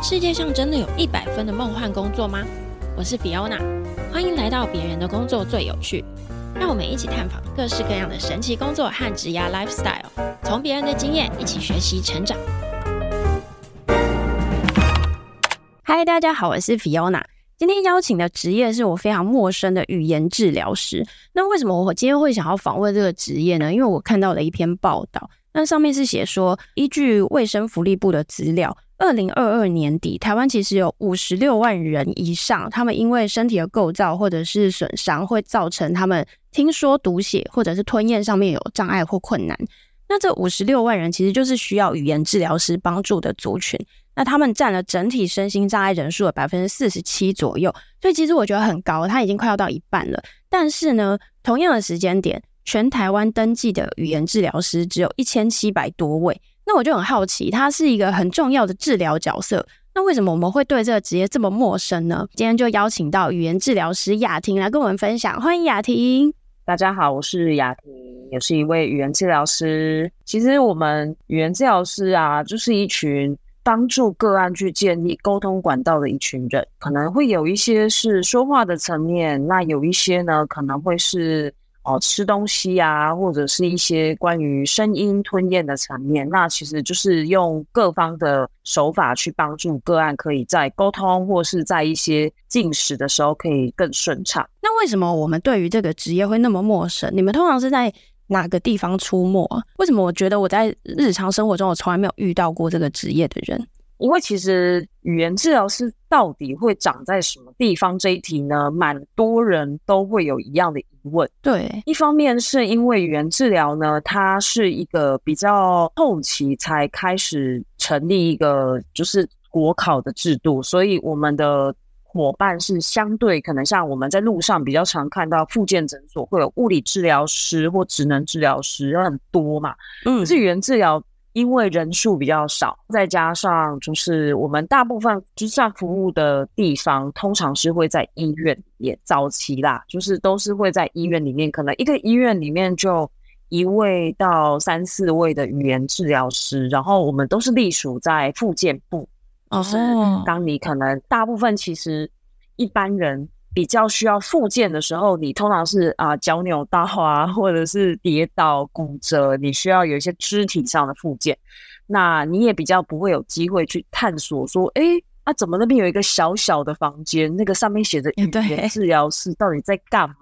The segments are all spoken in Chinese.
世界上真的有一百分的梦幻工作吗？我是 Fiona，欢迎来到别人的工作最有趣。让我们一起探访各式各样的神奇工作和职涯 lifestyle，从别人的经验一起学习成长。嗨，大家好，我是 Fiona。今天邀请的职业是我非常陌生的语言治疗师。那为什么我今天会想要访问这个职业呢？因为我看到了一篇报道，那上面是写说，依据卫生福利部的资料。二零二二年底，台湾其实有五十六万人以上，他们因为身体的构造或者是损伤，会造成他们听说读写或者是吞咽上面有障碍或困难。那这五十六万人其实就是需要语言治疗师帮助的族群。那他们占了整体身心障碍人数的百分之四十七左右，所以其实我觉得很高，它已经快要到一半了。但是呢，同样的时间点，全台湾登记的语言治疗师只有一千七百多位。那我就很好奇，它是一个很重要的治疗角色。那为什么我们会对这个职业这么陌生呢？今天就邀请到语言治疗师雅婷来跟我们分享。欢迎雅婷。大家好，我是雅婷，也是一位语言治疗师。其实我们语言治疗师啊，就是一群帮助个案去建立沟通管道的一群人。可能会有一些是说话的层面，那有一些呢，可能会是。哦，吃东西啊，或者是一些关于声音吞咽的层面，那其实就是用各方的手法去帮助个案，可以在沟通或是在一些进食的时候可以更顺畅。那为什么我们对于这个职业会那么陌生？你们通常是在哪个地方出没？为什么我觉得我在日常生活中我从来没有遇到过这个职业的人？因为其实语言治疗师到底会长在什么地方这一题呢，蛮多人都会有一样的疑问。对，一方面是因为语言治疗呢，它是一个比较后期才开始成立一个就是国考的制度，所以我们的伙伴是相对可能像我们在路上比较常看到复健诊所会有物理治疗师或职能治疗师很多嘛，嗯，可是语言治疗。因为人数比较少，再加上就是我们大部分就算服务的地方，通常是会在医院里面。早期啦，就是都是会在医院里面，可能一个医院里面就一位到三四位的语言治疗师，然后我们都是隶属在复健部。哦，是当你可能大部分其实一般人。比较需要复健的时候，你通常是啊脚扭到啊，或者是跌倒骨折，你需要有一些肢体上的复健。那你也比较不会有机会去探索说，哎，啊怎么那边有一个小小的房间，那个上面写着语言治疗室到底在干嘛？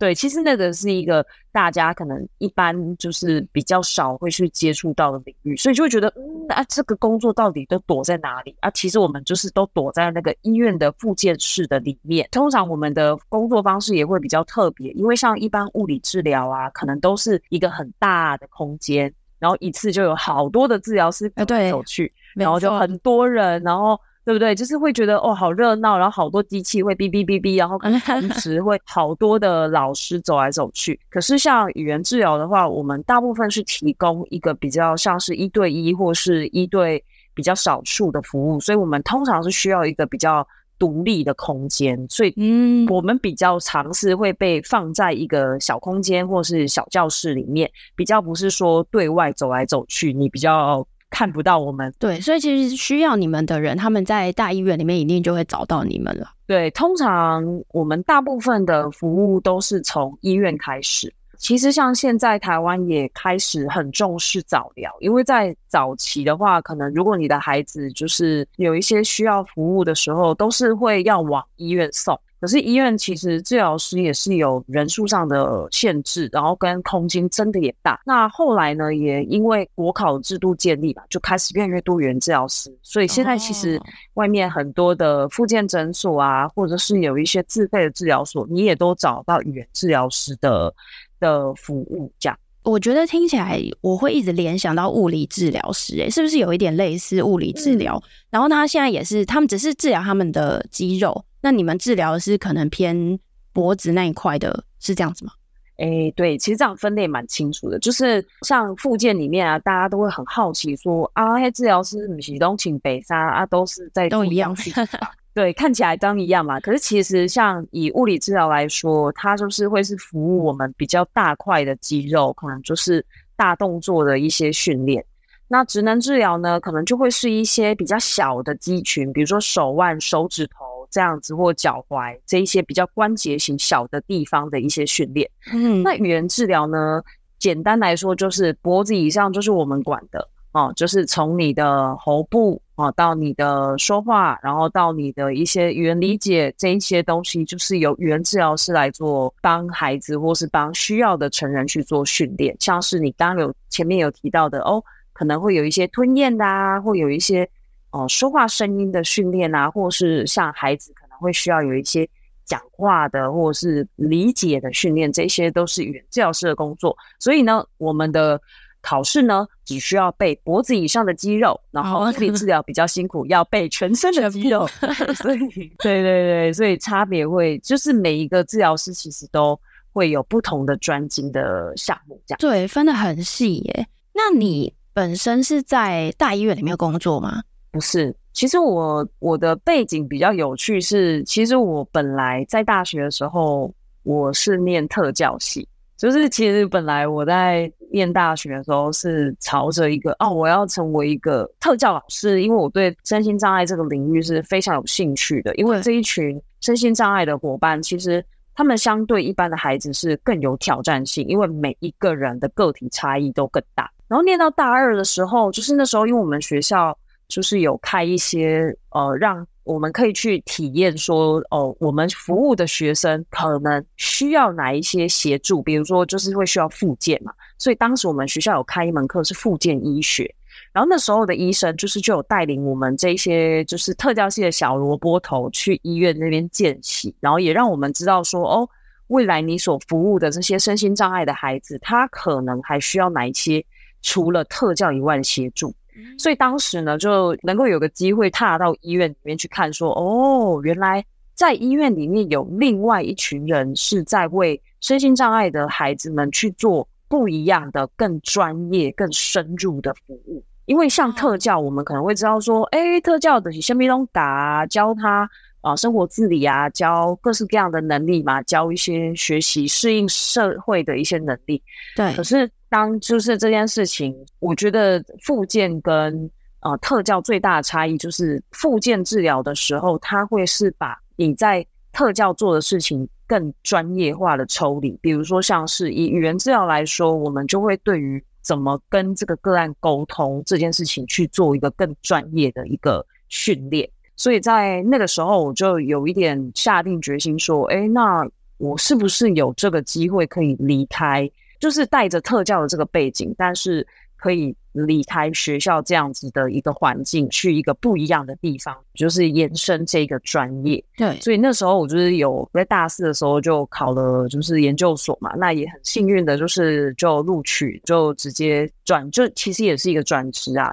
对，其实那个是一个大家可能一般就是比较少会去接触到的领域，所以就会觉得，嗯，啊，这个工作到底都躲在哪里啊？其实我们就是都躲在那个医院的复健室的里面。通常我们的工作方式也会比较特别，因为像一般物理治疗啊，可能都是一个很大的空间，然后一次就有好多的治疗师走去，然后就很多人，然后。对不对？就是会觉得哦，好热闹，然后好多机器会哔哔哔哔，然后 同时会好多的老师走来走去。可是像语言治疗的话，我们大部分是提供一个比较像是一对一或是一对比较少数的服务，所以我们通常是需要一个比较独立的空间。所以，嗯，我们比较尝试会被放在一个小空间或是小教室里面，比较不是说对外走来走去，你比较。看不到我们，对，所以其实需要你们的人，他们在大医院里面一定就会找到你们了。对，通常我们大部分的服务都是从医院开始。其实像现在台湾也开始很重视早疗，因为在早期的话，可能如果你的孩子就是有一些需要服务的时候，都是会要往医院送。可是医院其实治疗师也是有人数上的限制，然后跟空间真的也大。那后来呢，也因为国考制度建立吧，就开始越来越多语言治疗师。所以现在其实外面很多的复健诊所啊，或者是有一些自费的治疗所，你也都找到语言治疗师的的服务。这样，我觉得听起来我会一直联想到物理治疗师，诶，是不是有一点类似物理治疗？嗯、然后他现在也是，他们只是治疗他们的肌肉。那你们治疗的是可能偏脖子那一块的，是这样子吗？哎、欸，对，其实这样分类蛮清楚的，就是像附件里面啊，大家都会很好奇说啊，那治疗师不是东请北沙啊，都是在都一样，对，看起来都一样嘛。可是其实像以物理治疗来说，它就是会是服务我们比较大块的肌肉，可能就是大动作的一些训练。那职能治疗呢，可能就会是一些比较小的肌群，比如说手腕、手指头这样子，或脚踝这一些比较关节型小的地方的一些训练。嗯，那语言治疗呢，简单来说就是脖子以上就是我们管的哦，就是从你的喉部啊到你的说话，然后到你的一些语言理解这一些东西，就是由语言治疗师来做，帮孩子或是帮需要的成人去做训练，像是你刚刚有前面有提到的哦。可能会有一些吞咽的啊，或有一些哦、呃、说话声音的训练啊，或是像孩子可能会需要有一些讲话的，或者是理解的训练，这些都是语言治疗师的工作。所以呢，我们的考试呢，只需要背脖子以上的肌肉，然后物理治疗比较辛苦，要背全身的肌肉。所以，对对对，所以差别会就是每一个治疗师其实都会有不同的专精的项目，这样。对，分得很细耶。那你？本身是在大医院里面工作吗？不是，其实我我的背景比较有趣是，其实我本来在大学的时候我是念特教系，就是其实本来我在念大学的时候是朝着一个哦，我要成为一个特教老师，因为我对身心障碍这个领域是非常有兴趣的，因为这一群身心障碍的伙伴其实。他们相对一般的孩子是更有挑战性，因为每一个人的个体差异都更大。然后念到大二的时候，就是那时候，因为我们学校就是有开一些呃，让我们可以去体验说，哦、呃，我们服务的学生可能需要哪一些协助，比如说就是会需要复健嘛，所以当时我们学校有开一门课是复健医学。然后那时候的医生就是就有带领我们这些就是特教系的小萝卜头去医院那边见习，然后也让我们知道说哦，未来你所服务的这些身心障碍的孩子，他可能还需要哪一些除了特教以外的协助。所以当时呢，就能够有个机会踏到医院里面去看说，说哦，原来在医院里面有另外一群人是在为身心障碍的孩子们去做不一样的、更专业、更深入的服务。因为像特教，我们可能会知道说，哎，特教的是先咪东打啊，教他啊生活自理啊，教各式各样的能力嘛，教一些学习适应社会的一些能力。对。可是当就是这件事情，我觉得复健跟呃特教最大的差异就是，复健治疗的时候，它会是把你在特教做的事情更专业化的抽离。比如说，像是以语言治疗来说，我们就会对于怎么跟这个个案沟通这件事情去做一个更专业的一个训练，所以在那个时候我就有一点下定决心说，哎，那我是不是有这个机会可以离开，就是带着特教的这个背景，但是。可以离开学校这样子的一个环境，去一个不一样的地方，就是延伸这个专业。对，所以那时候我就是有在大四的时候就考了，就是研究所嘛。那也很幸运的，就是就录取，就直接转，就其实也是一个转职啊，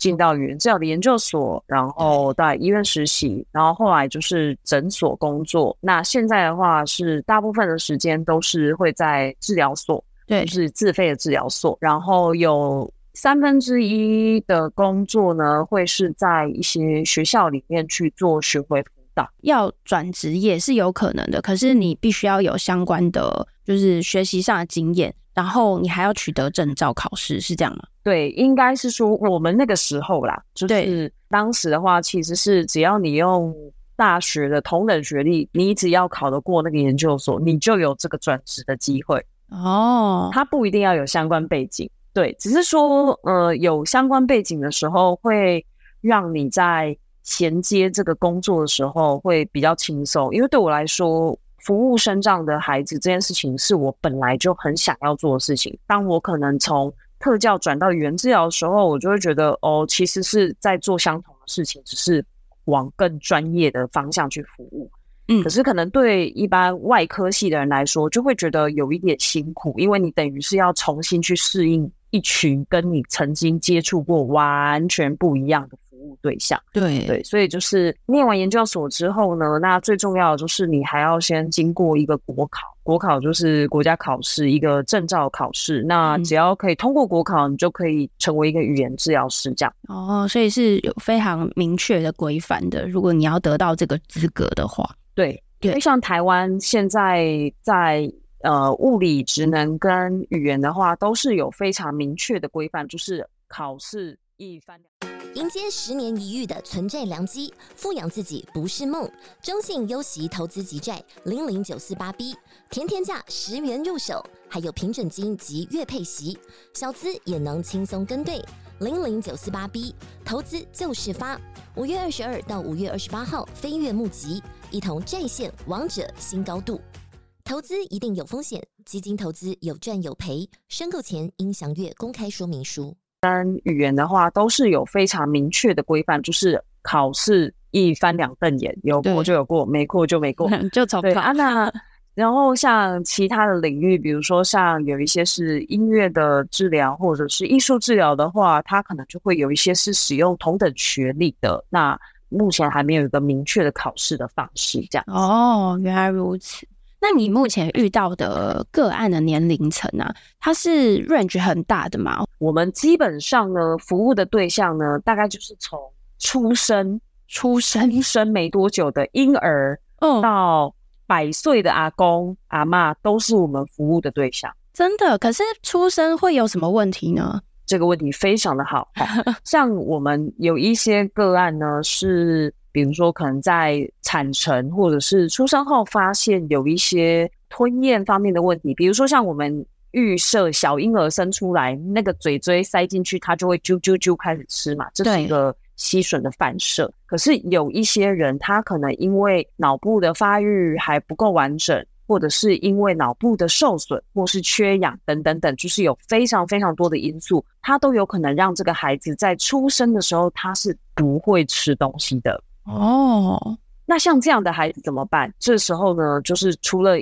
进到语言治疗的研究所，然后在医院实习，然后后来就是诊所工作。那现在的话是大部分的时间都是会在治疗所。对，就是自费的治疗所，然后有三分之一的工作呢，会是在一些学校里面去做巡回辅导。要转职也是有可能的，可是你必须要有相关的就是学习上的经验，然后你还要取得证照考试，是这样吗？对，应该是说我们那个时候啦，就是当时的话，其实是只要你用大学的同等学历，你只要考得过那个研究所，你就有这个转职的机会。哦，他不一定要有相关背景，对，只是说，呃，有相关背景的时候，会让你在衔接这个工作的时候会比较轻松。因为对我来说，服务生障的孩子这件事情是我本来就很想要做的事情。当我可能从特教转到语言治疗的时候，我就会觉得，哦，其实是在做相同的事情，只是往更专业的方向去服务。嗯，可是可能对一般外科系的人来说，就会觉得有一点辛苦，因为你等于是要重新去适应一群跟你曾经接触过完全不一样的服务对象。对对，所以就是念完研究所之后呢，那最重要的就是你还要先经过一个国考，国考就是国家考试一个证照考试。那只要可以通过国考，你就可以成为一个语言治疗师这样。哦，所以是有非常明确的规范的，如果你要得到这个资格的话。对，因为像台湾现在在呃物理、职能跟语言的话，都是有非常明确的规范，就是考试一翻两。迎接十年一遇的存债良机，富养自己不是梦。中信优息投资级债零零九四八 B，甜甜价十元入手，还有平准金及月配息，小资也能轻松跟对。零零九四八 B，投资就是发。五月二十二到五月二十八号飞跃募集，一同债线王者新高度。投资一定有风险，基金投资有赚有赔，申购前应详阅公开说明书。跟语言的话，都是有非常明确的规范，就是考试一翻两瞪眼，有过就有过，没过就没过，就走对啊。那 然后像其他的领域，比如说像有一些是音乐的治疗，或者是艺术治疗的话，它可能就会有一些是使用同等学历的。那目前还没有一个明确的考试的方式，这样。哦，原来如此。那你目前遇到的个案的年龄层啊，它是 range 很大的嘛？我们基本上呢，服务的对象呢，大概就是从出生、出生生没多久的婴儿，嗯，到百岁的阿公阿嬷，都是我们服务的对象。真的？可是出生会有什么问题呢？这个问题非常的好，像我们有一些个案呢是。比如说，可能在产程或者是出生后，发现有一些吞咽方面的问题。比如说，像我们预设小婴儿生出来，那个嘴椎塞进去，他就会啾啾啾开始吃嘛，这是一个吸吮的反射。可是有一些人，他可能因为脑部的发育还不够完整，或者是因为脑部的受损，或是缺氧等等等，就是有非常非常多的因素，他都有可能让这个孩子在出生的时候，他是不会吃东西的。哦，那像这样的孩子怎么办？这时候呢，就是除了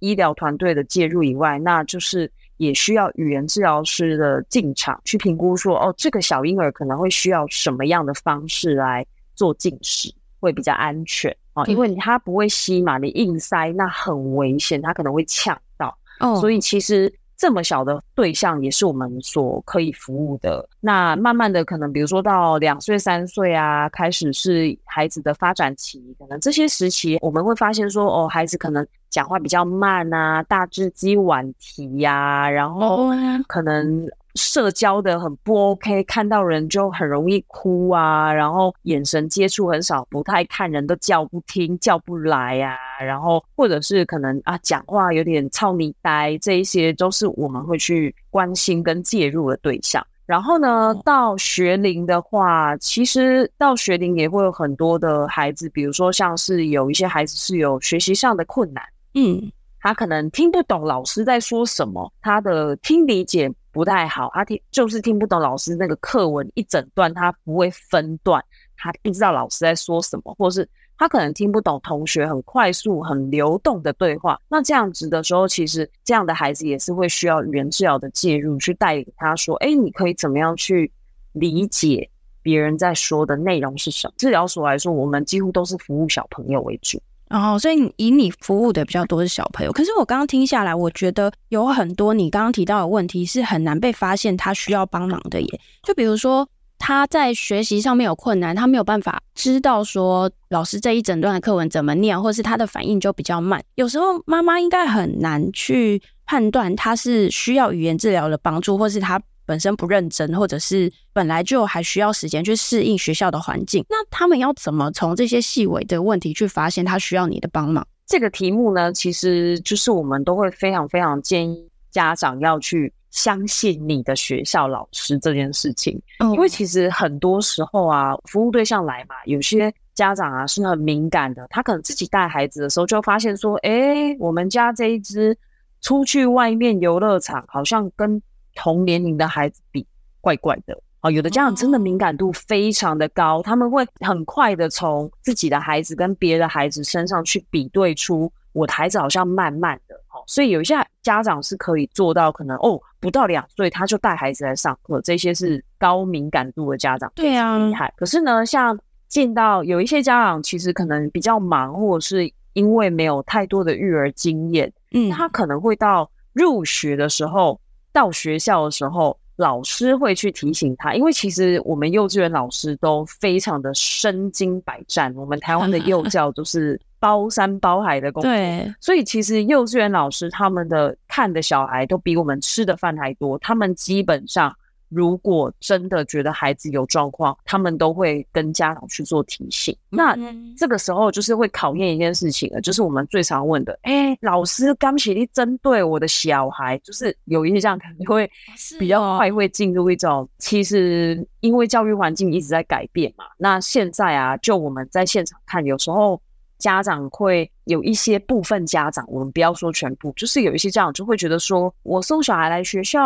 医疗团队的介入以外，那就是也需要语言治疗师的进场去评估说，哦，这个小婴儿可能会需要什么样的方式来做进食，会比较安全啊，因为他不会吸嘛，你硬塞那很危险，他可能会呛到。哦，所以其实。这么小的对象也是我们所可以服务的。那慢慢的，可能比如说到两岁、三岁啊，开始是孩子的发展期，可能这些时期我们会发现说，哦，孩子可能讲话比较慢啊，大只鸡晚提呀，然后可能。社交的很不 OK，看到人就很容易哭啊，然后眼神接触很少，不太看人都叫不听，叫不来啊，然后或者是可能啊讲话有点操你呆，这一些都是我们会去关心跟介入的对象。然后呢，到学龄的话，其实到学龄也会有很多的孩子，比如说像是有一些孩子是有学习上的困难，嗯，他可能听不懂老师在说什么，他的听理解。不太好，他听就是听不懂老师那个课文一整段，他不会分段，他不知道老师在说什么，或是他可能听不懂同学很快速、很流动的对话。那这样子的时候，其实这样的孩子也是会需要语言治疗的介入，去带领他说：“哎，你可以怎么样去理解别人在说的内容是什么？”治疗所来说，我们几乎都是服务小朋友为主。哦，所以以你服务的比较多是小朋友，可是我刚刚听下来，我觉得有很多你刚刚提到的问题是很难被发现，他需要帮忙的耶。就比如说他在学习上面有困难，他没有办法知道说老师这一整段的课文怎么念，或是他的反应就比较慢。有时候妈妈应该很难去判断他是需要语言治疗的帮助，或是他。本身不认真，或者是本来就还需要时间去适应学校的环境，那他们要怎么从这些细微的问题去发现他需要你的帮忙？这个题目呢，其实就是我们都会非常非常建议家长要去相信你的学校老师这件事情，因为其实很多时候啊，服务对象来嘛，有些家长啊是很敏感的，他可能自己带孩子的时候就发现说，诶，我们家这一只出去外面游乐场好像跟同年龄的孩子比怪怪的啊，有的家长真的敏感度非常的高，他们会很快的从自己的孩子跟别的孩子身上去比对出我的孩子好像慢慢的，所以有一些家长是可以做到，可能哦不到两岁他就带孩子来上课，这些是高敏感度的家长，对啊，厉害。可是呢，像见到有一些家长其实可能比较忙，或者是因为没有太多的育儿经验，嗯，他可能会到入学的时候。到学校的时候，老师会去提醒他，因为其实我们幼稚园老师都非常的身经百战。我们台湾的幼 教都是包山包海的工作，对，所以其实幼稚园老师他们的看的小孩都比我们吃的饭还多。他们基本上如果真的觉得孩子有状况，他们都会跟家长去做提醒。那这个时候就是会考验一件事情了，就是我们最常问的：哎，老师，刚起立针对我的小孩，就是有一些这样可能会比较快会进入一种，其实因为教育环境一直在改变嘛。那现在啊，就我们在现场看，有时候。家长会有一些部分家长，我们不要说全部，就是有一些家长就会觉得说，我送小孩来学校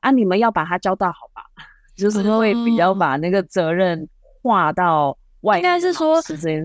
啊，你们要把他教到好吧？就是会比较把那个责任划到外。应该是说，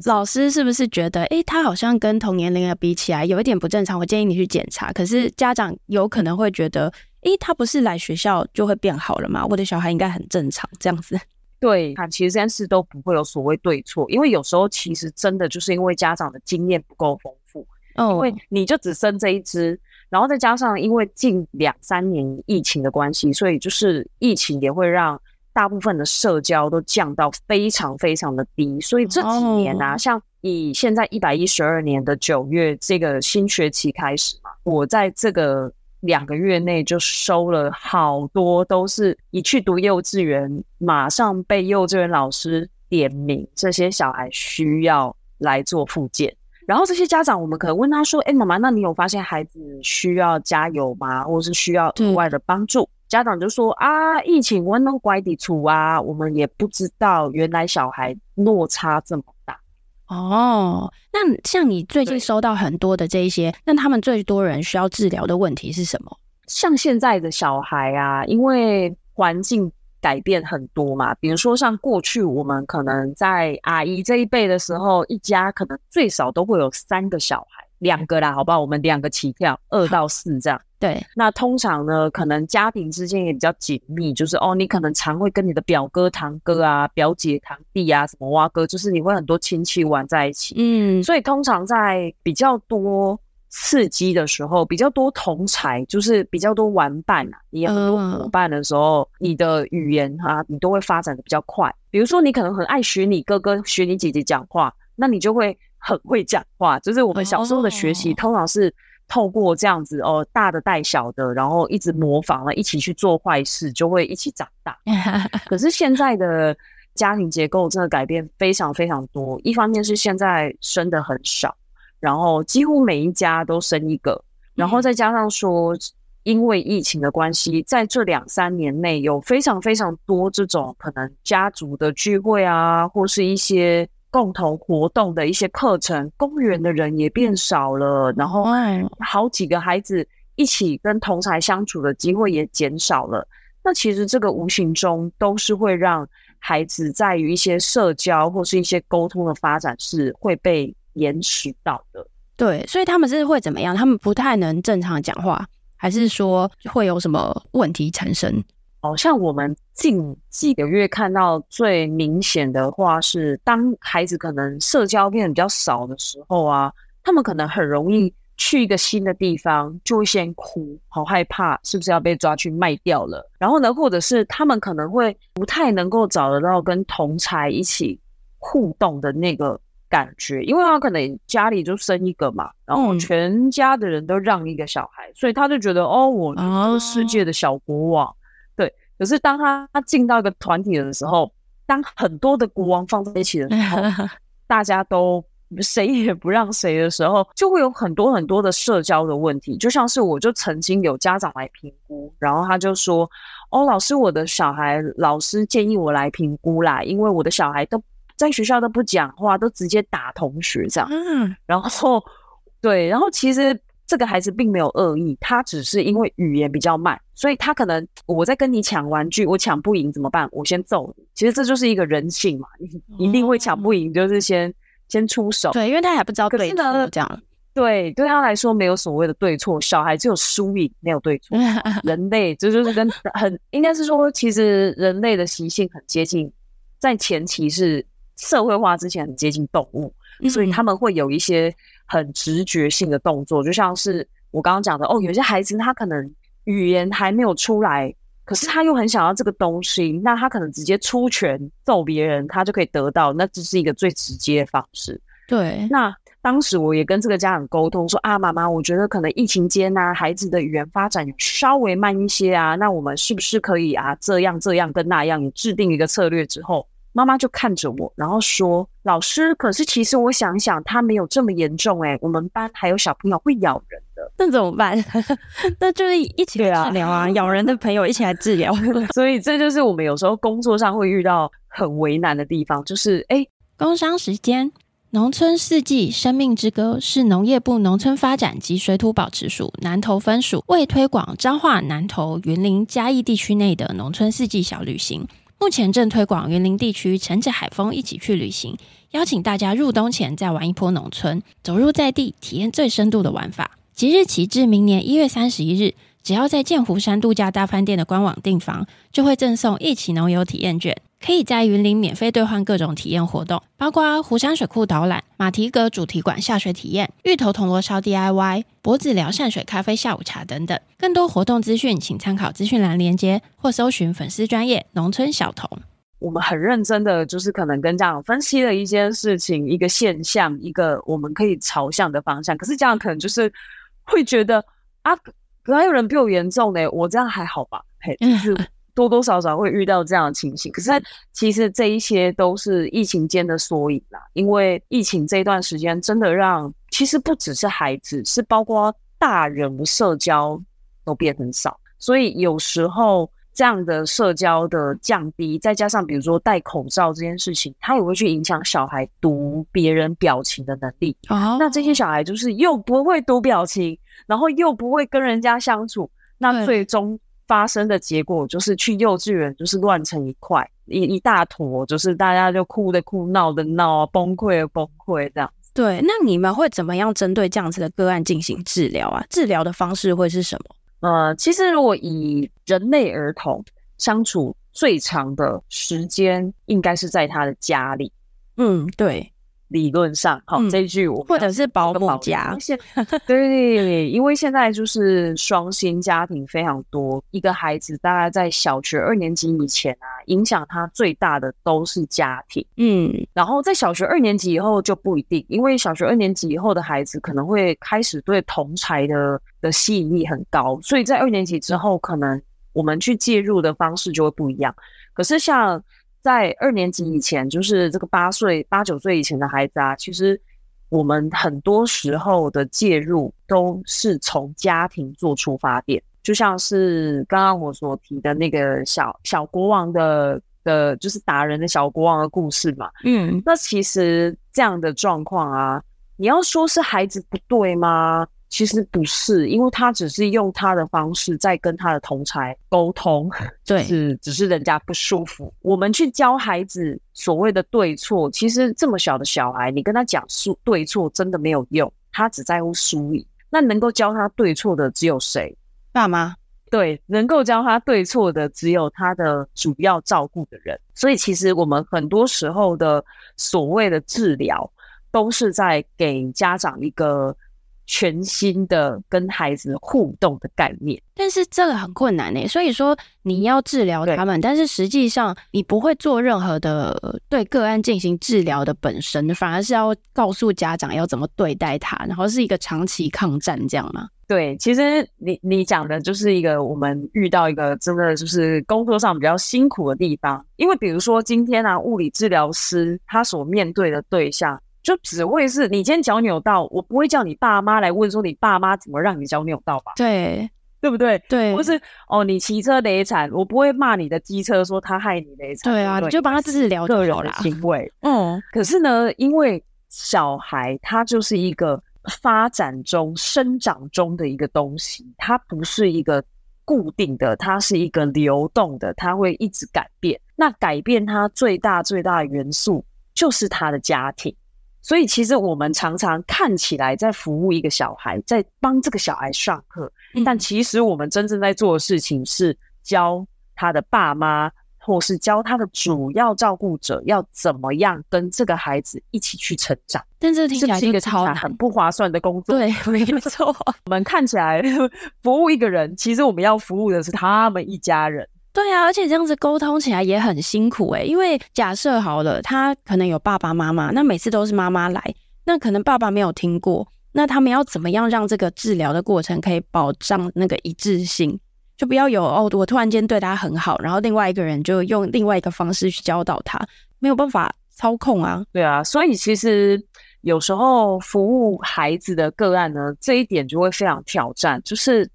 老师是不是觉得，哎，他好像跟同年龄的比起来有一点不正常，我建议你去检查。可是家长有可能会觉得，哎，他不是来学校就会变好了吗？我的小孩应该很正常，这样子。对，看其实这件事都不会有所谓对错，因为有时候其实真的就是因为家长的经验不够丰富，哦，因为你就只生这一只，然后再加上因为近两三年疫情的关系，所以就是疫情也会让大部分的社交都降到非常非常的低，所以这几年啊，哦，像以现在一百一十二年的九月这个新学期开始嘛，我在这个。两个月内就收了好多，都是一去读幼稚园，马上被幼稚园老师点名，这些小孩需要来做复健。然后这些家长，我们可能问他说：“哎，妈妈，那你有发现孩子需要加油吗？或是需要额外的帮助？”家长就说：“啊，疫情我弄乖的处啊，我们也不知道原来小孩落差这么大。”哦，那像你最近收到很多的这一些，那他们最多人需要治疗的问题是什么？像现在的小孩啊，因为环境改变很多嘛，比如说像过去我们可能在阿姨这一辈的时候，一家可能最少都会有三个小孩。两个啦，好不好？我们两个起跳，二到四这样。对，那通常呢，可能家庭之间也比较紧密，就是哦，你可能常会跟你的表哥、堂哥啊、表姐、堂弟啊，什么哇哥，就是你会很多亲戚玩在一起。嗯，所以通常在比较多刺激的时候，比较多同才，就是比较多玩伴啊，你很多伙伴的时候，你的语言啊，你都会发展的比较快。比如说，你可能很爱学你哥哥、学你姐姐讲话，那你就会。很会讲话，就是我们小时候的学习，oh. 通常是透过这样子哦，大的带小的，然后一直模仿了，一起去做坏事，就会一起长大。可是现在的家庭结构真的改变非常非常多，一方面是现在生的很少，然后几乎每一家都生一个，然后再加上说，因为疫情的关系，在这两三年内有非常非常多这种可能家族的聚会啊，或是一些。共同活动的一些课程，公园的人也变少了，然后好几个孩子一起跟同才相处的机会也减少了。那其实这个无形中都是会让孩子在于一些社交或是一些沟通的发展是会被延迟到的。对，所以他们是会怎么样？他们不太能正常讲话，还是说会有什么问题产生？哦像我们近几个月看到最明显的话是，当孩子可能社交变得比较少的时候啊，他们可能很容易去一个新的地方就会先哭，好害怕是不是要被抓去卖掉了？然后呢，或者是他们可能会不太能够找得到跟同才一起互动的那个感觉，因为他可能家里就生一个嘛，然后全家的人都让一个小孩，所以他就觉得哦，我是这个世界的小国王。可是当他他进到一个团体的时候，当很多的国王放在一起的时候，大家都谁也不让谁的时候，就会有很多很多的社交的问题。就像是我就曾经有家长来评估，然后他就说：“哦，老师，我的小孩，老师建议我来评估啦，因为我的小孩都在学校都不讲话，都直接打同学这样。”嗯，然后对，然后其实。这个孩子并没有恶意，他只是因为语言比较慢，所以他可能我在跟你抢玩具，我抢不赢怎么办？我先揍你。其实这就是一个人性嘛，你 一定会抢不赢，就是先先出手。对，因为他还不知道对错，这样。对，对他来说没有所谓的对错，小孩只有输赢，没有对错。人类这就，就是跟很应该是说，其实人类的习性很接近，在前期是社会化之前很接近动物，所以他们会有一些。很直觉性的动作，就像是我刚刚讲的哦，有些孩子他可能语言还没有出来，可是他又很想要这个东西，那他可能直接出拳揍别人，他就可以得到，那这是一个最直接的方式。对，那当时我也跟这个家长沟通说啊，妈妈，我觉得可能疫情间啊，孩子的语言发展稍微慢一些啊，那我们是不是可以啊，这样这样跟那样，制定一个策略之后，妈妈就看着我，然后说，老师，可是其实我想想，他没有这么严重诶，我们班还有小朋友会咬人的，那怎么办？那就是一起来治疗啊，咬人的朋友一起来治疗。所以这就是我们有时候工作上会遇到很为难的地方，就是诶，工商时间。农村四季生命之歌是农业部农村发展及水土保持署南投分署为推广彰化、南投、云林、嘉义地区内的农村四季小旅行，目前正推广园林地区乘着海风一起去旅行，邀请大家入冬前再玩一波农村，走入在地，体验最深度的玩法。即日起至明年一月三十一日，只要在剑湖山度假大饭店的官网订房，就会赠送一起农游体验券。可以在云林免费兑换各种体验活动，包括湖山水库导览、马蹄阁主题馆下水体验、芋头铜锣烧 DIY、脖子聊善水咖啡下午茶等等。更多活动资讯，请参考资讯栏连接或搜寻粉丝专业农村小童。我们很认真的，就是可能跟家长分析了一件事情、一个现象、一个我们可以朝向的方向。可是家长可能就是会觉得啊，可还有人比我严重呢，我这样还好吧？嘿，就是。多多少少会遇到这样的情形，可是其实这一些都是疫情间的缩影啦。因为疫情这段时间真的让，其实不只是孩子，是包括大人社交都变很少。所以有时候这样的社交的降低，再加上比如说戴口罩这件事情，它也会去影响小孩读别人表情的能力。Oh. 那这些小孩就是又不会读表情，然后又不会跟人家相处，那最终。发生的结果就是去幼稚园就是乱成一块，一一大坨，就是大家就哭的哭，闹的闹，崩溃的崩溃这样。对，那你们会怎么样针对这样子的个案进行治疗啊？治疗的方式会是什么？呃，其实如果以人类儿童相处最长的时间，应该是在他的家里。嗯，对。理论上，好、嗯、这一句我或者是保姆家，对，因为现在就是双薪家庭非常多，一个孩子大概在小学二年级以前啊，影响他最大的都是家庭，嗯，然后在小学二年级以后就不一定，因为小学二年级以后的孩子可能会开始对同才的的吸引力很高，所以在二年级之后，可能我们去介入的方式就会不一样。可是像在二年级以前，就是这个八岁、八九岁以前的孩子啊，其实我们很多时候的介入都是从家庭做出发点，就像是刚刚我所提的那个小小国王的的，就是打人的小国王的故事嘛。嗯，那其实这样的状况啊，你要说是孩子不对吗？其实不是，因为他只是用他的方式在跟他的同才沟通，对，是只是人家不舒服。我们去教孩子所谓的对错，其实这么小的小孩，你跟他讲输对错真的没有用，他只在乎输赢。那能够教他对错的只有谁？爸妈。对，能够教他对错的只有他的主要照顾的人。所以其实我们很多时候的所谓的治疗，都是在给家长一个。全新的跟孩子互动的概念，但是这个很困难呢。所以说你要治疗他们，但是实际上你不会做任何的对个案进行治疗的本身，反而是要告诉家长要怎么对待他，然后是一个长期抗战这样吗？对，其实你你讲的就是一个我们遇到一个真的就是工作上比较辛苦的地方，因为比如说今天啊，物理治疗师他所面对的对象。就只会是你今天脚扭到，我不会叫你爸妈来问说你爸妈怎么让你脚扭到吧？对，对不对？对，不是哦，你骑车累惨，我不会骂你的机车说他害你累惨。对啊，对，你就帮他治疗个人的行为。嗯，可是呢，因为小孩他就是一个发展中、生长中的一个东西，它不是一个固定的，它是一个流动的，它会一直改变。那改变它最大最大的元素就是他的家庭。所以，其实我们常常看起来在服务一个小孩，在帮这个小孩上课，但其实我们真正在做的事情是教他的爸妈，或是教他的主要照顾者要怎么样跟这个孩子一起去成长。但这听起来是一个超很不划算的工作。对，没错。我们看起来 服务一个人，其实我们要服务的是他们一家人。对啊，而且这样子沟通起来也很辛苦诶，因为假设好了，他可能有爸爸妈妈，那每次都是妈妈来，那可能爸爸没有听过，那他们要怎么样让这个治疗的过程可以保障那个一致性？就不要有哦，我突然间对他很好，然后另外一个人就用另外一个方式去教导他，没有办法操控啊。对啊，所以其实有时候服务孩子的个案呢，这一点就会非常挑战。就是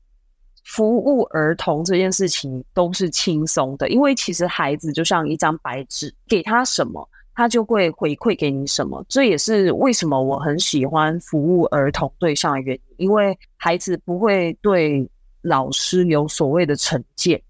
服务儿童这件事情都是轻松的，因为其实孩子就像一张白纸，给他什么，他就会回馈给你什么。这也是为什么我很喜欢服务儿童对象的原因，因为孩子不会对。老师有所谓的成见，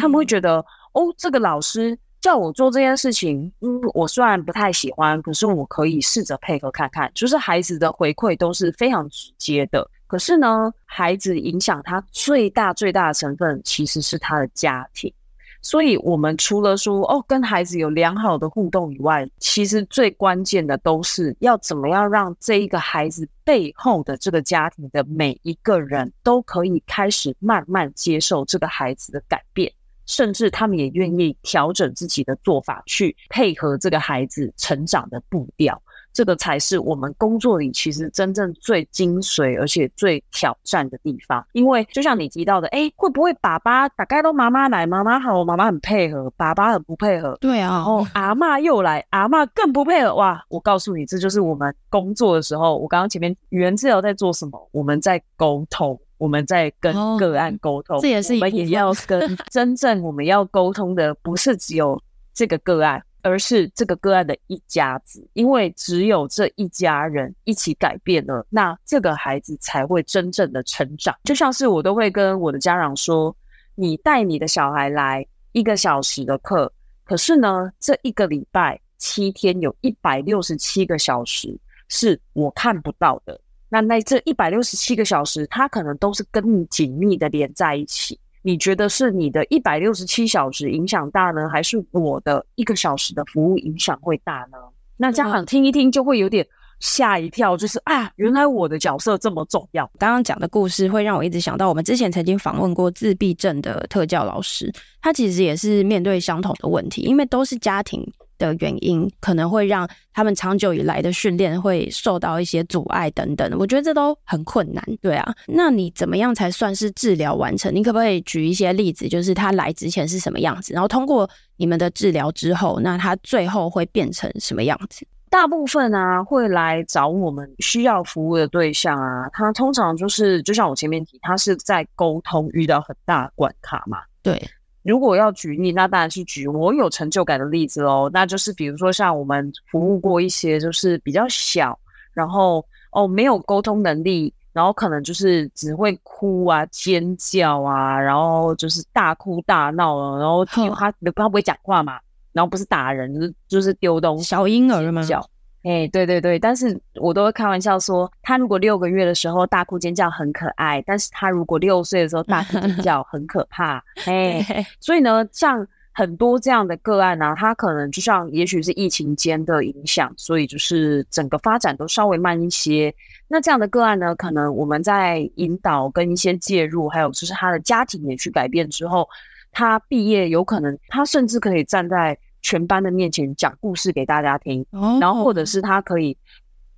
他们会觉得哦，这个老师叫我做这件事情，嗯，我虽然不太喜欢，可是我可以试着配合看看。就是孩子的回馈都是非常直接的，可是呢，孩子影响他最大最大的成分其实是他的家庭。所以，我们除了说哦，跟孩子有良好的互动以外，其实最关键的都是要怎么样让这一个孩子背后的这个家庭的每一个人都可以开始慢慢接受这个孩子的改变，甚至他们也愿意调整自己的做法，去配合这个孩子成长的步调。这个才是我们工作里其实真正最精髓，而且最挑战的地方。因为就像你提到的，哎，会不会爸爸大概都妈妈来，妈妈好，妈妈很配合，爸爸很不配合？对啊，然后阿嬷又来，阿嬷更不配合。哇，我告诉你，这就是我们工作的时候，我刚刚前面语言治疗在做什么？我们在沟通，我们在跟个案沟通，这也是。我们也要跟 真正我们要沟通的，不是只有这个个案。而是这个个案的一家子，因为只有这一家人一起改变了，那这个孩子才会真正的成长。就像是我都会跟我的家长说，你带你的小孩来一个小时的课，可是呢，这一个礼拜七天有一百六十七个小时是我看不到的。那那这一百六十七个小时，他可能都是跟你紧密的连在一起。你觉得是你的一百六十七小时影响大呢，还是我的一个小时的服务影响会大呢？那家长听一听就会有点吓一跳，就是啊，原来我的角色这么重要。刚刚讲的故事会让我一直想到，我们之前曾经访问过自闭症的特教老师，他其实也是面对相同的问题，因为都是家庭。的原因可能会让他们长久以来的训练会受到一些阻碍等等，我觉得这都很困难，对啊。那你怎么样才算是治疗完成？你可不可以举一些例子，就是他来之前是什么样子，然后通过你们的治疗之后，那他最后会变成什么样子？大部分啊会来找我们需要服务的对象啊，他通常就是就像我前面提，他是在沟通遇到很大的关卡嘛，对。如果要举例，那当然是举我有成就感的例子喽。那就是比如说像我们服务过一些，就是比较小，然后哦没有沟通能力，然后可能就是只会哭啊、尖叫啊，然后就是大哭大闹了，然后他他不会讲话嘛，然后不是打人，就是就是丢东西，小婴儿吗？哎、欸，对对对，但是我都会开玩笑说，他如果六个月的时候大哭尖叫很可爱，但是他如果六岁的时候大哭尖叫很可怕，哎、欸，所以呢，像很多这样的个案呢、啊，他可能就像也许是疫情间的影响，所以就是整个发展都稍微慢一些。那这样的个案呢，可能我们在引导跟一些介入，还有就是他的家庭也去改变之后，他毕业有可能他甚至可以站在。全班的面前讲故事给大家听，然后或者是他可以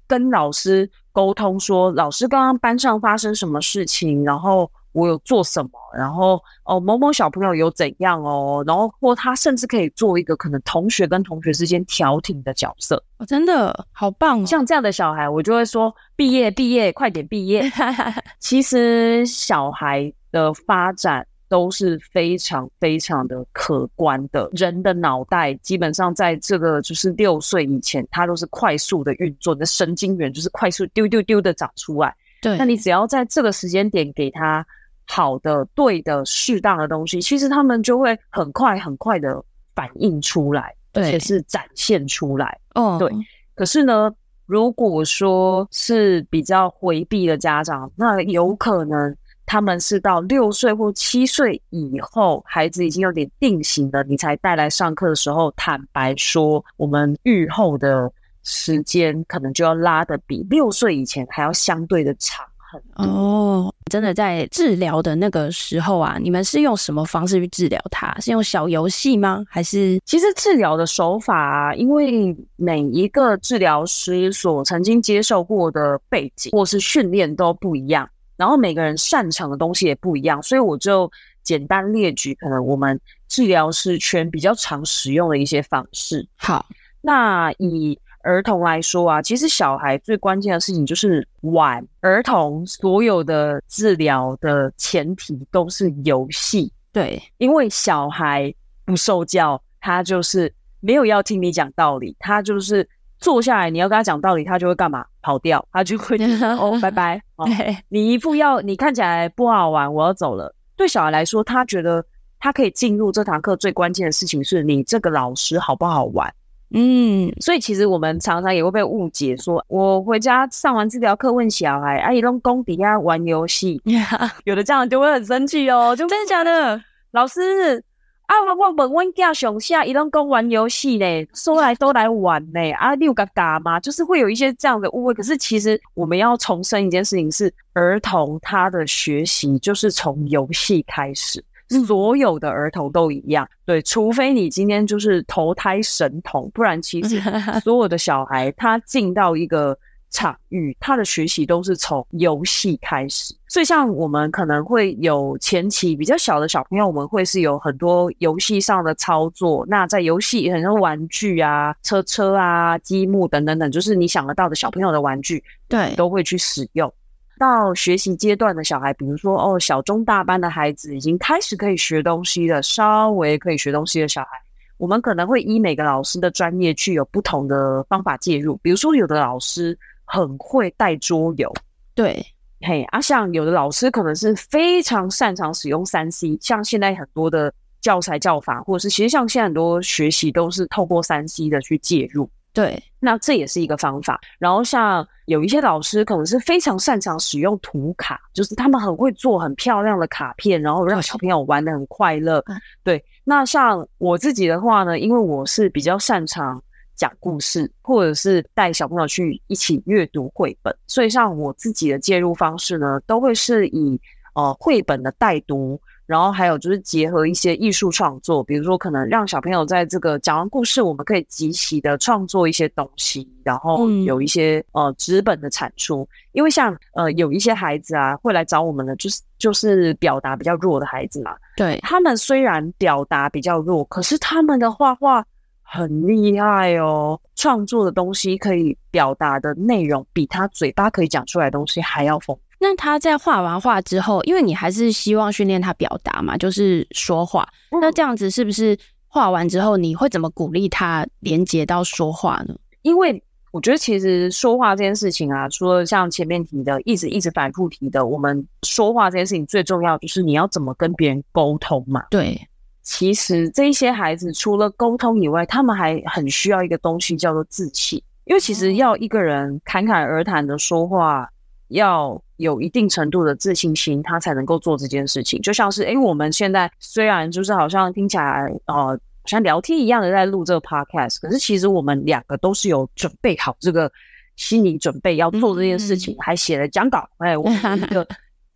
跟老师沟通说，老师刚刚班上发生什么事情，然后我有做什么，然后哦某某小朋友有怎样哦，然后或他甚至可以做一个可能同学跟同学之间调停的角色。哦，真的好棒哦！像这样的小孩，我就会说毕业毕业，快点毕业。其实小孩的发展。都是非常非常的可观的。人的脑袋基本上在这个就是六岁以前，它都是快速的运作，你的神经元就是快速丢丢丢的长出来。对，那你只要在这个时间点给他好的、对的、适当的东西，其实他们就会很快很快的反应出来，而且是展现出来。哦，对。可是呢，如果说是比较回避的家长，那有可能。他们是到六岁或七岁以后，孩子已经有点定型了，你才带来上课的时候，坦白说，我们预后的时间可能就要拉得比六岁以前还要相对的长很多。哦，真的在治疗的那个时候啊，你们是用什么方式去治疗他？是用小游戏吗？还是其实治疗的手法啊，因为每一个治疗师所曾经接受过的背景或是训练都不一样，然后每个人擅长的东西也不一样，所以我就简单列举可能我们治疗师圈比较常使用的一些方式。好，那以儿童来说啊，其实小孩最关键的事情就是玩。儿童所有的治疗的前提都是游戏，对，因为小孩不受教，他就是没有要听你讲道理，他就是坐下来，你要跟他讲道理，他就会干嘛？跑掉，他就会 哦，拜拜。哦，你一副要你看起来不好玩，我要走了。对小孩来说，他觉得他可以进入这堂课最关键的事情是你这个老师好不好玩。嗯，所以其实我们常常也会被误解说，说我回家上完治疗课问小孩，阿姨用工底下玩游戏，有的家长就会很生气哦，就真的假的？老师啊，我我问问家上下一拢讲玩游戏呢，说来都来玩呢，啊，六个嘎嘛，就是会有一些这样的误会。可是其实我们要重申一件事情是，儿童他的学习就是从游戏开始。所有的儿童都一样，对，除非你今天就是投胎神童，不然其实 所有的小孩他进到一个场域，他的学习都是从游戏开始。所以像我们可能会有前期比较小的小朋友，我们会是有很多游戏上的操作。那在游戏很多玩具啊、车车啊、积木等等等，就是你想得到的小朋友的玩具，对，都会去使用。到学习阶段的小孩，比如说哦，小中大班的孩子已经开始可以学东西了，稍微可以学东西的小孩，我们可能会依每个老师的专业去有不同的方法介入。比如说，有的老师很会带桌游，对，嘿，啊，像有的老师可能是非常擅长使用三 C，像现在很多的教材教法，或者是其实像现在很多学习都是透过三 C 的去介入。对，那这也是一个方法。然后像有一些老师可能是非常擅长使用图卡，就是他们很会做很漂亮的卡片，然后让小朋友玩的很快乐。对，那像我自己的话呢，因为我是比较擅长讲故事，或者是带小朋友去一起阅读绘本，所以像我自己的介入方式呢，都会是以呃绘本的带读。然后还有就是结合一些艺术创作，比如说可能让小朋友在这个讲完故事，我们可以即兴的创作一些东西，然后有一些呃纸本的产出。因为像呃有一些孩子啊会来找我们的，就是就是表达比较弱的孩子嘛。对，他们虽然表达比较弱，可是他们的画画很厉害哦，创作的东西可以表达的内容比他嘴巴可以讲出来的东西还要丰富。那他在画完画之后，因为你还是希望训练他表达嘛，就是说话。那这样子是不是画完之后，你会怎么鼓励他连接到说话呢？因为我觉得其实说话这件事情啊，除了像前面提的，一直一直反复提的，我们说话这件事情最重要就是你要怎么跟别人沟通嘛。对，其实这些孩子除了沟通以外，他们还很需要一个东西叫做自信，因为其实要一个人侃侃而谈的说话。要有一定程度的自信心，他才能够做这件事情。就像是，诶，我们现在虽然就是好像听起来，呃，像聊天一样的在录这个 podcast，可是其实我们两个都是有准备好这个心理准备要做这件事情，嗯、还写了讲稿，哎，我们一个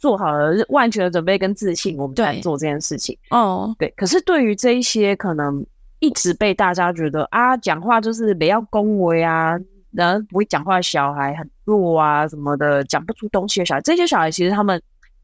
做好了万全的准备跟自信，我们才做这件事情。哦，对。可是对于这一些可能一直被大家觉得啊，讲话就是不要恭维啊。然后不会讲话的小孩很弱啊，什么的，讲不出东西的小孩，这些小孩其实他们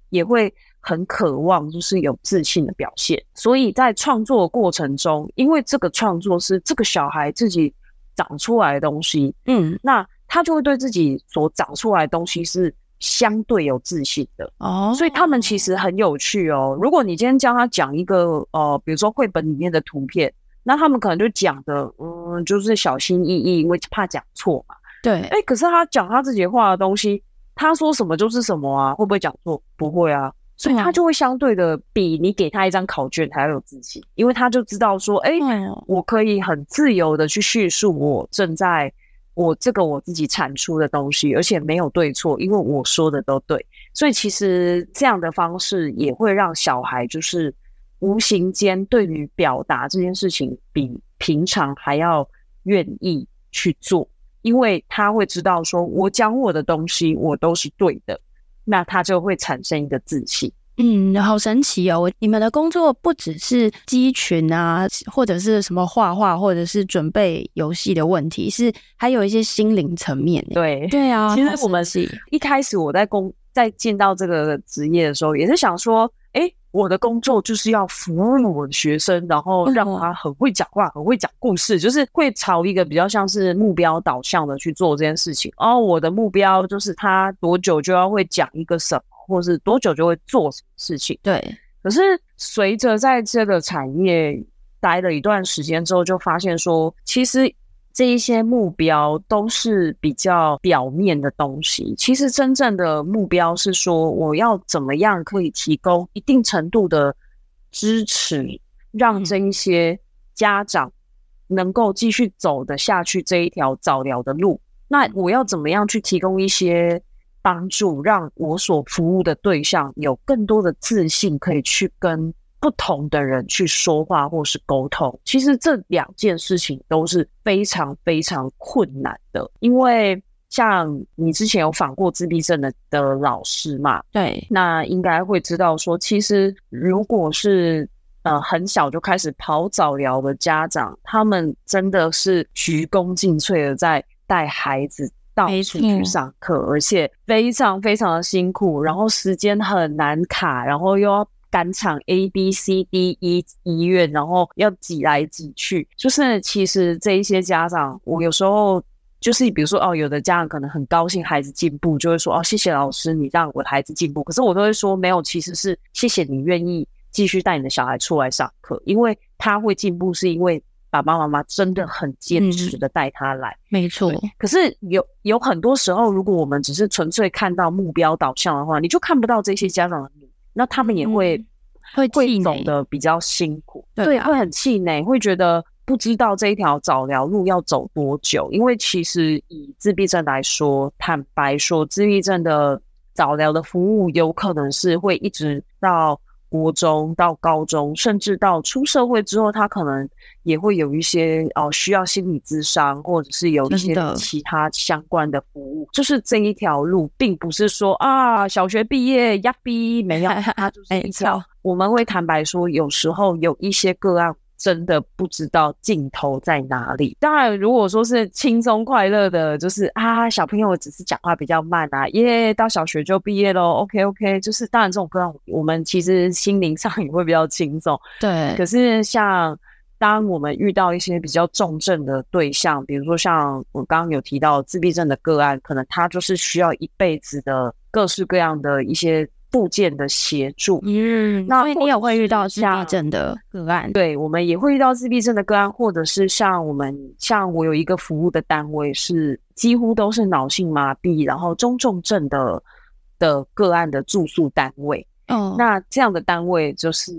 也会很渴望，就是有自信的表现。所以在创作的过程中，因为这个创作是这个小孩自己长出来的东西，嗯，那他就会对自己所长出来的东西是相对有自信的哦。所以他们其实很有趣哦。如果你今天教他讲一个呃，比如说绘本里面的图片。那他们可能就讲的，嗯，就是小心翼翼，因为怕讲错嘛。对，哎、欸，可是他讲他自己画的东西，他说什么就是什么啊，会不会讲错？不会啊，所以他就会相对的比你给他一张考卷还要有自信，因为他就知道说，哎、欸，我可以很自由的去叙述我正在我这个我自己产出的东西，而且没有对错，因为我说的都对。所以其实这样的方式也会让小孩就是。无形间，对于表达这件事情，比平常还要愿意去做，因为他会知道说，我讲我的东西，我都是对的，那他就会产生一个自信。嗯，好神奇哦！你们的工作不只是机群啊，或者是什么画画，或者是准备游戏的问题，是还有一些心灵层面。对，对啊。其实我们是一开始我在工在进到这个职业的时候，也是想说，诶，我的工作就是要服务我的学生，然后让他很会讲话，很会讲故事，就是会朝一个比较像是目标导向的去做这件事情。哦，我的目标就是他多久就要会讲一个什么。或是多久就会做事情？对。可是随着在这个产业待了一段时间之后，就发现说，其实这一些目标都是比较表面的东西。其实真正的目标是说，我要怎么样可以提供一定程度的支持，让这一些家长能够继续走得下去这一条早疗的路。那我要怎么样去提供一些？帮助让我所服务的对象有更多的自信，可以去跟不同的人去说话或是沟通。其实这两件事情都是非常非常困难的，因为像你之前有访过自闭症的的老师嘛？对，那应该会知道说，其实如果是呃很小就开始跑早疗的家长，他们真的是鞠躬尽瘁的在带孩子。到处去上课，而且非常非常的辛苦，然后时间很难卡，然后又要赶场 A B C D E 医院，然后要挤来挤去。就是其实这一些家长，我有时候就是比如说哦，有的家长可能很高兴孩子进步，就会说哦，谢谢老师，你让我的孩子进步。可是我都会说没有，其实是谢谢你愿意继续带你的小孩出来上课，因为他会进步，是因为。爸爸妈妈真的很坚持的带他来，嗯、没错。可是有有很多时候，如果我们只是纯粹看到目标导向的话，你就看不到这些家长的努力，那他们也会、嗯、会会走得比较辛苦，对，对，会很气馁，会觉得不知道这一条早疗路要走多久。因为其实以自闭症来说，坦白说，自闭症的早疗的服务有可能是会一直到。国中到高中，甚至到出社会之后，他可能也会有一些哦需要心理咨商，或者是有一些其他相关的服务。就是这一条路，并不是说啊小学毕业呀逼没有，它就是一条。我们会坦白说，有时候有一些个案。真的不知道尽头在哪里。当然，如果说是轻松快乐的，就是啊，小朋友只是讲话比较慢啊，耶，到小学就毕业喽。OK OK，就是当然这种个案，我们其实心灵上也会比较轻松。对。可是像当我们遇到一些比较重症的对象，比如说像我刚刚有提到自闭症的个案，可能他就是需要一辈子的各式各样的一些。附件的协助，嗯，那你也会遇到自闭症的个案，对，我们也会遇到自闭症的个案，或者是像我们，像我有一个服务的单位是几乎都是脑性麻痹，然后中重症的的个案的住宿单位，哦，那这样的单位就是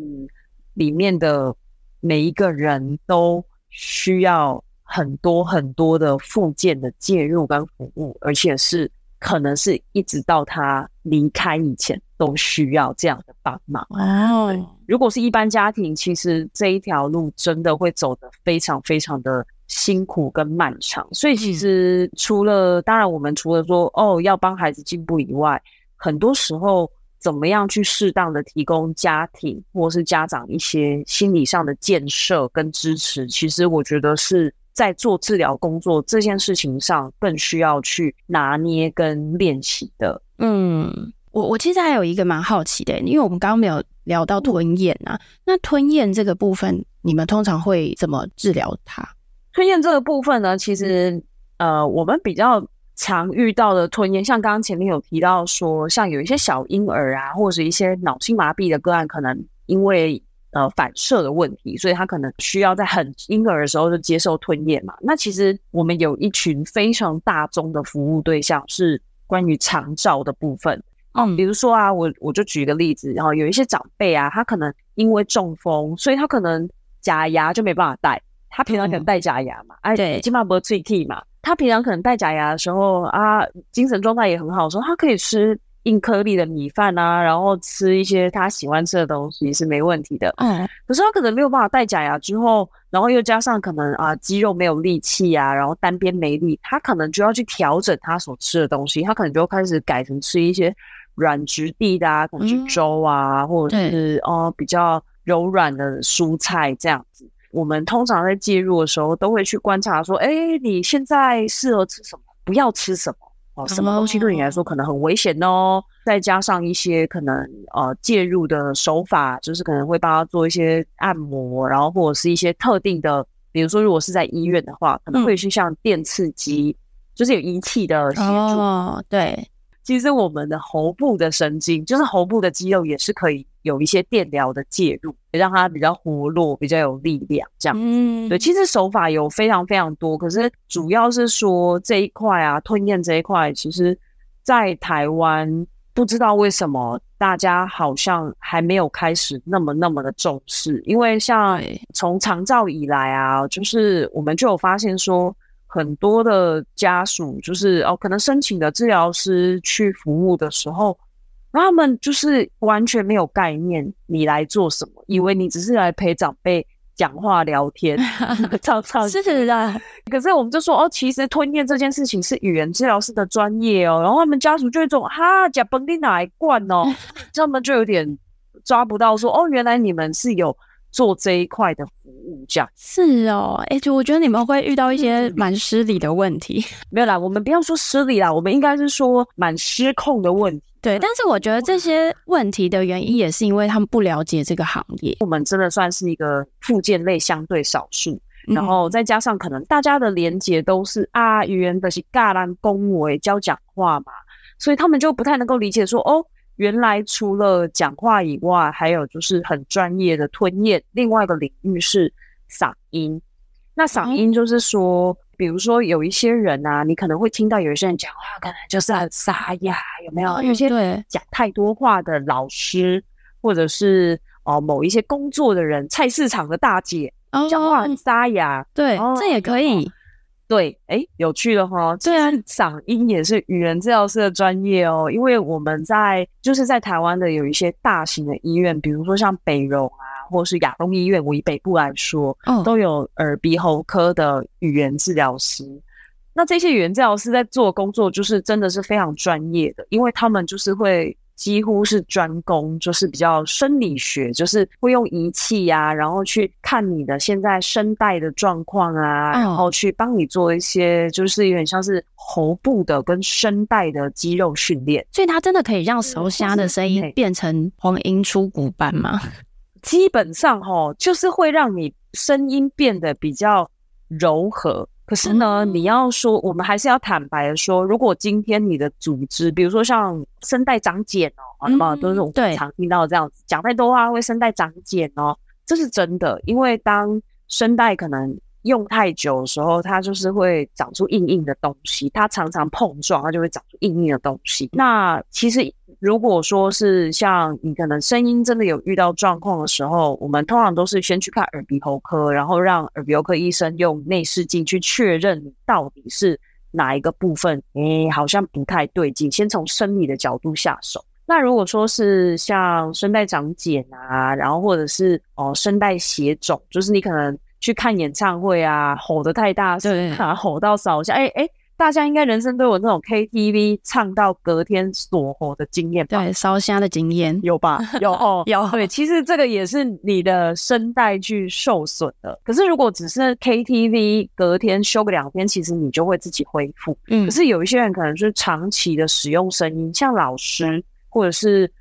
里面的每一个人都需要很多很多的附件的介入跟服务，而且是。可能是一直到他离开以前都需要这样的帮忙。哦，如果是一般家庭，其实这一条路真的会走得非常非常的辛苦跟漫长。所以其实除了，当然我们除了说哦要帮孩子进步以外，很多时候怎么样去适当的提供家庭或是家长一些心理上的建设跟支持，其实我觉得是。在做治疗工作这件事情上，更需要去拿捏跟练习的。嗯，我我其实还有一个蛮好奇的，因为我们刚刚没有聊到吞咽啊。嗯、那吞咽这个部分，你们通常会怎么治疗它？吞咽这个部分呢，其实呃，我们比较常遇到的吞咽，像刚刚前面有提到说，像有一些小婴儿啊，或者是一些脑性麻痹的个案，可能因为呃，反射的问题，所以他可能需要在很婴儿的时候就接受吞咽嘛。那其实我们有一群非常大宗的服务对象是关于长照的部分。嗯，比如说啊，我我就举一个例子，然后有一些长辈啊，他可能因为中风，所以他可能假牙就没办法戴。他平常可能戴假牙嘛，哎、嗯，对，起码不会脆替嘛。他平常可能戴假牙的时候啊，精神状态也很好的时候，他可以吃。硬颗粒的米饭啊，然后吃一些他喜欢吃的东西是没问题的。嗯，可是他可能没有办法戴假牙之后，然后又加上可能啊肌肉没有力气啊，然后单边没力，他可能就要去调整他所吃的东西。他可能就开始改成吃一些软质地的啊，可能是粥啊，嗯、或者是哦比较柔软的蔬菜这样子。我们通常在介入的时候，都会去观察说，哎，你现在适合吃什么？不要吃什么？哦，什么东西对你来说可能很危险哦？再加上一些可能呃介入的手法，就是可能会帮他做一些按摩，然后或者是一些特定的，比如说如果是在医院的话，可能会是像电刺激，嗯、就是有仪器的协助。哦，对。其实我们的喉部的神经，就是喉部的肌肉，也是可以有一些电疗的介入，让它比较活络，比较有力量这样。嗯，对，其实手法有非常非常多，可是主要是说这一块啊，吞咽这一块，其实，在台湾不知道为什么大家好像还没有开始那么那么的重视，因为像从长照以来啊，就是我们就有发现说。很多的家属就是哦，可能申请的治疗师去服务的时候，他们就是完全没有概念，你来做什么，以为你只是来陪长辈讲话聊天 唱唱 是的。可是我们就说哦，其实吞咽这件事情是语言治疗师的专业哦。然后他们家属就会说哈，假本地哪一罐哦，他们就有点抓不到说哦，原来你们是有。做这一块的服务，这样是哦，哎、欸，就我觉得你们会遇到一些蛮失礼的问题，没有啦，我们不要说失礼啦，我们应该是说蛮失控的问题。对，但是我觉得这些问题的原因也是因为他们不了解这个行业。我们真的算是一个附件类相对少数，然后再加上可能大家的连结都是啊，语言的是尬兰恭维教讲话嘛，所以他们就不太能够理解说哦。原来除了讲话以外，还有就是很专业的吞咽。另外一个领域是嗓音。那嗓音就是说，嗯、比如说有一些人啊，你可能会听到有一些人讲话，可能就是很沙哑，有没有？嗯、有些讲太多话的老师，或者是哦、呃、某一些工作的人，菜市场的大姐，讲、哦、话很沙哑。对，哦、这也可以。对，哎，有趣的哈。虽然，嗓音也是语言治疗师的专业哦。因为我们在就是在台湾的有一些大型的医院，比如说像北荣啊，或者是亚东医院，我以北部来说，嗯，都有耳鼻喉科的语言治疗师。那这些语言治疗师在做工作，就是真的是非常专业的，因为他们就是会。几乎是专攻，就是比较生理学，就是会用仪器呀、啊，然后去看你的现在声带的状况啊，然后去帮你做一些，就是有点像是喉部的跟声带的肌肉训练。所以它真的可以让熟虾的声音变成黄莺出骨般吗？基本上齁，就是会让你声音变得比较柔和。可是呢，你要说，我们还是要坦白的说，如果今天你的组织，比如说像声带长茧哦，什么都是我们常听到这样子，讲太多话会声带长茧哦，这是真的，因为当声带可能。用太久的时候，它就是会长出硬硬的东西。它常常碰撞，它就会长出硬硬的东西。那其实，如果说是像你可能声音真的有遇到状况的时候，我们通常都是先去看耳鼻喉科，然后让耳鼻喉科医生用内视镜去确认你到底是哪一个部分，诶，好像不太对劲。先从生理的角度下手。那如果说是像声带长茧啊，然后或者是哦声带血肿，就是你可能。去看演唱会啊，吼得太大声啊，吼到烧声。哎、欸、哎、欸，大家应该人生都有那种 KTV 唱到隔天锁喉的经验吧？对，烧香的经验有吧？有哦，有。对，其实这个也是你的声带去受损的。可是如果只是 KTV 隔天休个两天，其实你就会自己恢复。嗯。可是有一些人可能是长期的使用声音，像老师或者是。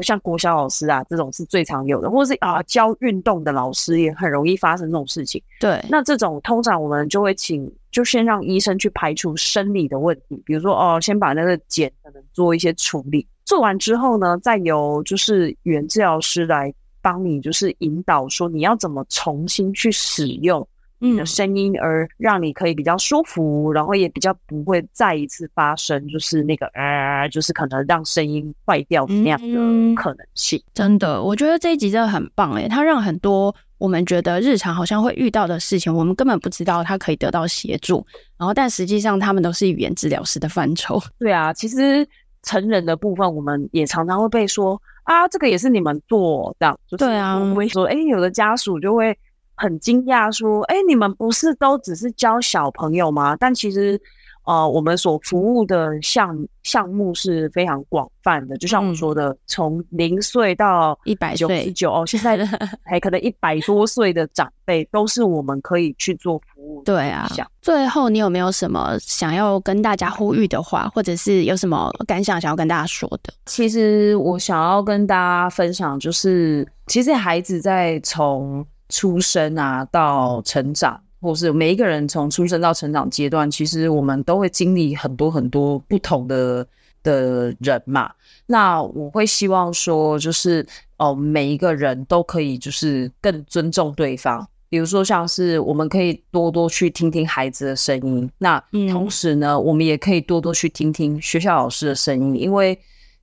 像国小老师啊，这种是最常有的，或者是啊教运动的老师也很容易发生这种事情。对，那这种通常我们就会请，就先让医生去排除生理的问题，比如说哦，先把那个茧可能做一些处理，做完之后呢，再由就是原治疗师来帮你，就是引导说你要怎么重新去使用。你的声音，而让你可以比较舒服，然后也比较不会再一次发生，就是那个呃，就是可能让声音坏掉那样的可能性。嗯，真的，我觉得这一集真的很棒诶，它让很多我们觉得日常好像会遇到的事情，我们根本不知道它可以得到协助，然后但实际上他们都是语言治疗师的范畴。对啊，其实成人的部分，我们也常常会被说啊，这个也是你们做的，就是对啊，我们会说，哎，有的家属就会。很惊讶，说：“哎，你们不是都只是教小朋友吗？但其实呃，我们所服务的项项目是非常广泛的，就像我说的，从零岁到一百九十九哦，现在 还可能一百多岁的长辈都是我们可以去做服务。对啊，最后你有没有什么想要跟大家呼吁的话，或者是有什么感想想要跟大家说的？其实我想要跟大家分享，就是其实孩子在从出生啊到成长。或是每一个人从出生到成长阶段，其实我们都会经历很多很多不同的的人嘛。那我会希望说，就是哦，每一个人都可以就是更尊重对方。比如说，像是我们可以多多去听听孩子的声音，那同时呢，我们也可以多多去听听学校老师的声音，因为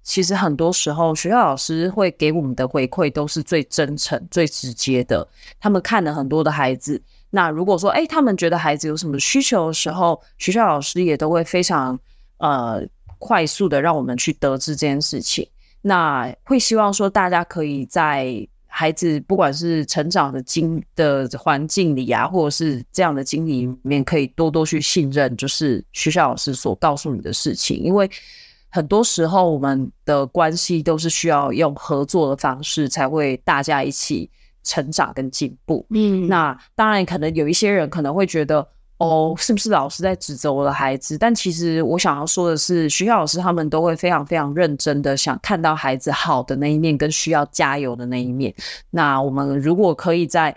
其实很多时候学校老师会给我们的回馈都是最真诚、最直接的。他们看了很多的孩子。那如果说，哎，他们觉得孩子有什么需求的时候，学校老师也都会非常呃快速的让我们去得知这件事情。那会希望说，大家可以在孩子不管是成长的经的环境里啊，或者是这样的经历里面，可以多多去信任，就是学校老师所告诉你的事情。因为很多时候，我们的关系都是需要用合作的方式，才会大家一起。成长跟进步，嗯，那当然可能有一些人可能会觉得，哦，是不是老师在指责我的孩子？但其实我想要说的是，学校老师他们都会非常非常认真的想看到孩子好的那一面，跟需要加油的那一面。那我们如果可以在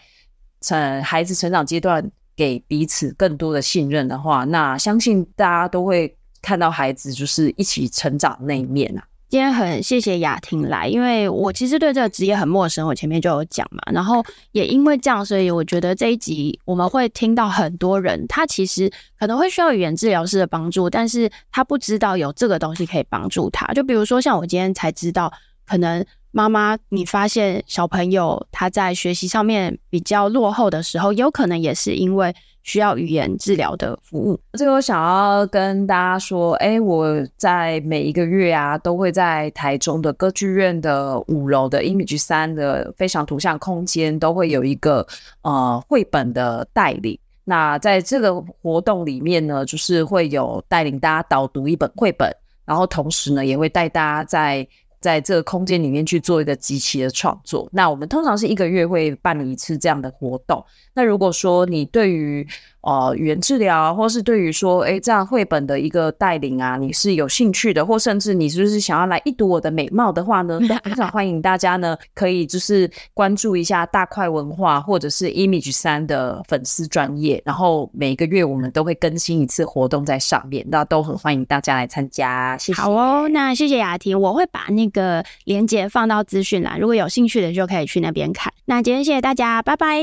成孩子成长阶段给彼此更多的信任的话，那相信大家都会看到孩子就是一起成长那一面啊。今天很谢谢雅婷来，因为我其实对这个职业很陌生，我前面就有讲嘛，然后也因为这样，所以我觉得这一集我们会听到很多人，他其实可能会需要语言治疗师的帮助，但是他不知道有这个东西可以帮助他。就比如说像我今天才知道，可能妈妈你发现小朋友他在学习上面比较落后的时候，有可能也是因为。需要语言治疗的服务，这个我想要跟大家说，哎，我在每一个月啊，都会在台中的歌剧院的五楼的 Image 三的非常图像空间，都会有一个呃绘本的带领。那在这个活动里面呢，就是会有带领大家导读一本绘本，然后同时呢，也会带大家在。在这个空间里面去做一个集体的创作。那我们通常是一个月会办理一次这样的活动。那如果说你对于呃语言治疗，或是对于说诶这样绘本的一个带领啊，你是有兴趣的，或甚至你是不是想要来一睹我的美貌的话呢？非常欢迎大家呢，可以就是关注一下大块文化或者是 Image 三的粉丝专业，然后每个月我们都会更新一次活动在上面，那都很欢迎大家来参加。谢谢。好哦，那谢谢雅婷，我会把那个链接放到资讯栏，如果有兴趣的就可以去那边看。那今天谢谢大家，拜拜，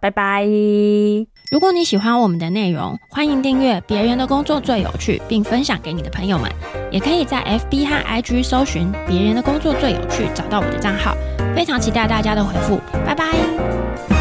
拜拜。如果你喜欢我们的内容，欢迎订阅《别人的工作最有趣》，并分享给你的朋友们。也可以在 FB 和 IG 搜寻“别人的工作最有趣”，找到我的账号。非常期待大家的回复，拜拜。